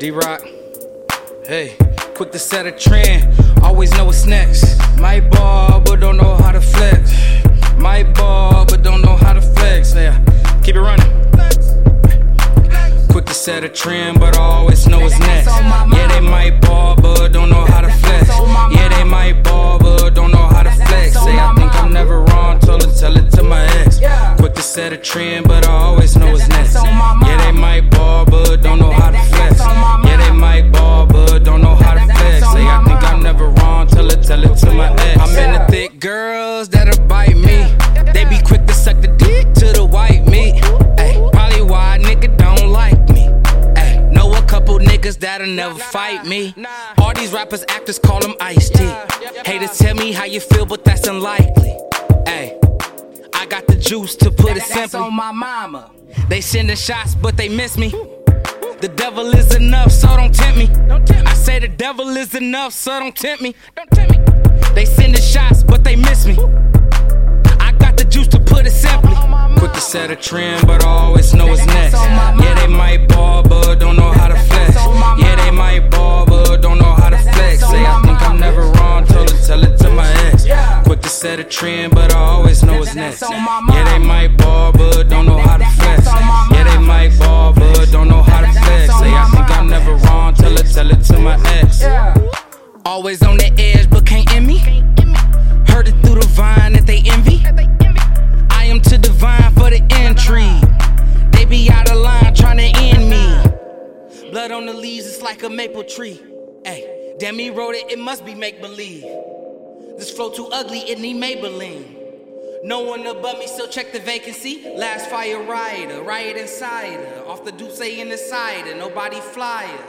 D Rock. Hey, quick to set a trend, always know what's next. My ball, but don't know how to flex. My ball, but don't know how to flex. Yeah, keep it running. Quick to set a trend, but I always know what's next. Yeah, they might ball, but don't know how to flex. Yeah, they might ball, but don't know how to flex. Say, I think I'm never wrong, tell it, tell it to my ex. Quick to set a trend, but I always know what's next. Never fight me. All these rappers, actors call them Ice T. Haters tell me how you feel, but that's unlikely. Ay, I got the juice to put it simply. on my mama. They sending shots, but they miss me. The devil is enough, so don't tempt me. I say the devil is enough, so don't tempt me. They sending shots, but they miss me. I got the juice to put it simply. Quick to set a trend, but I always know what's next. Yeah, they might ball, trend, but I always know what's next. Yeah, they might ball, but don't know how to flex. Yeah, they might ball, but don't know how to flex. Say, I think I'm never wrong, tell it, tell it to my ex. Always on the edge, but can't end me. Heard it through the vine that they envy. I am too divine for the intrigue. They be out of line trying to end me. Blood on the leaves, it's like a maple tree. Hey, damn me wrote it, it must be make believe. This flow too ugly, it need Maybelline. No one above me, still check the vacancy. Last fire rider, riot insider. Off the Duce in the cider, nobody flyer.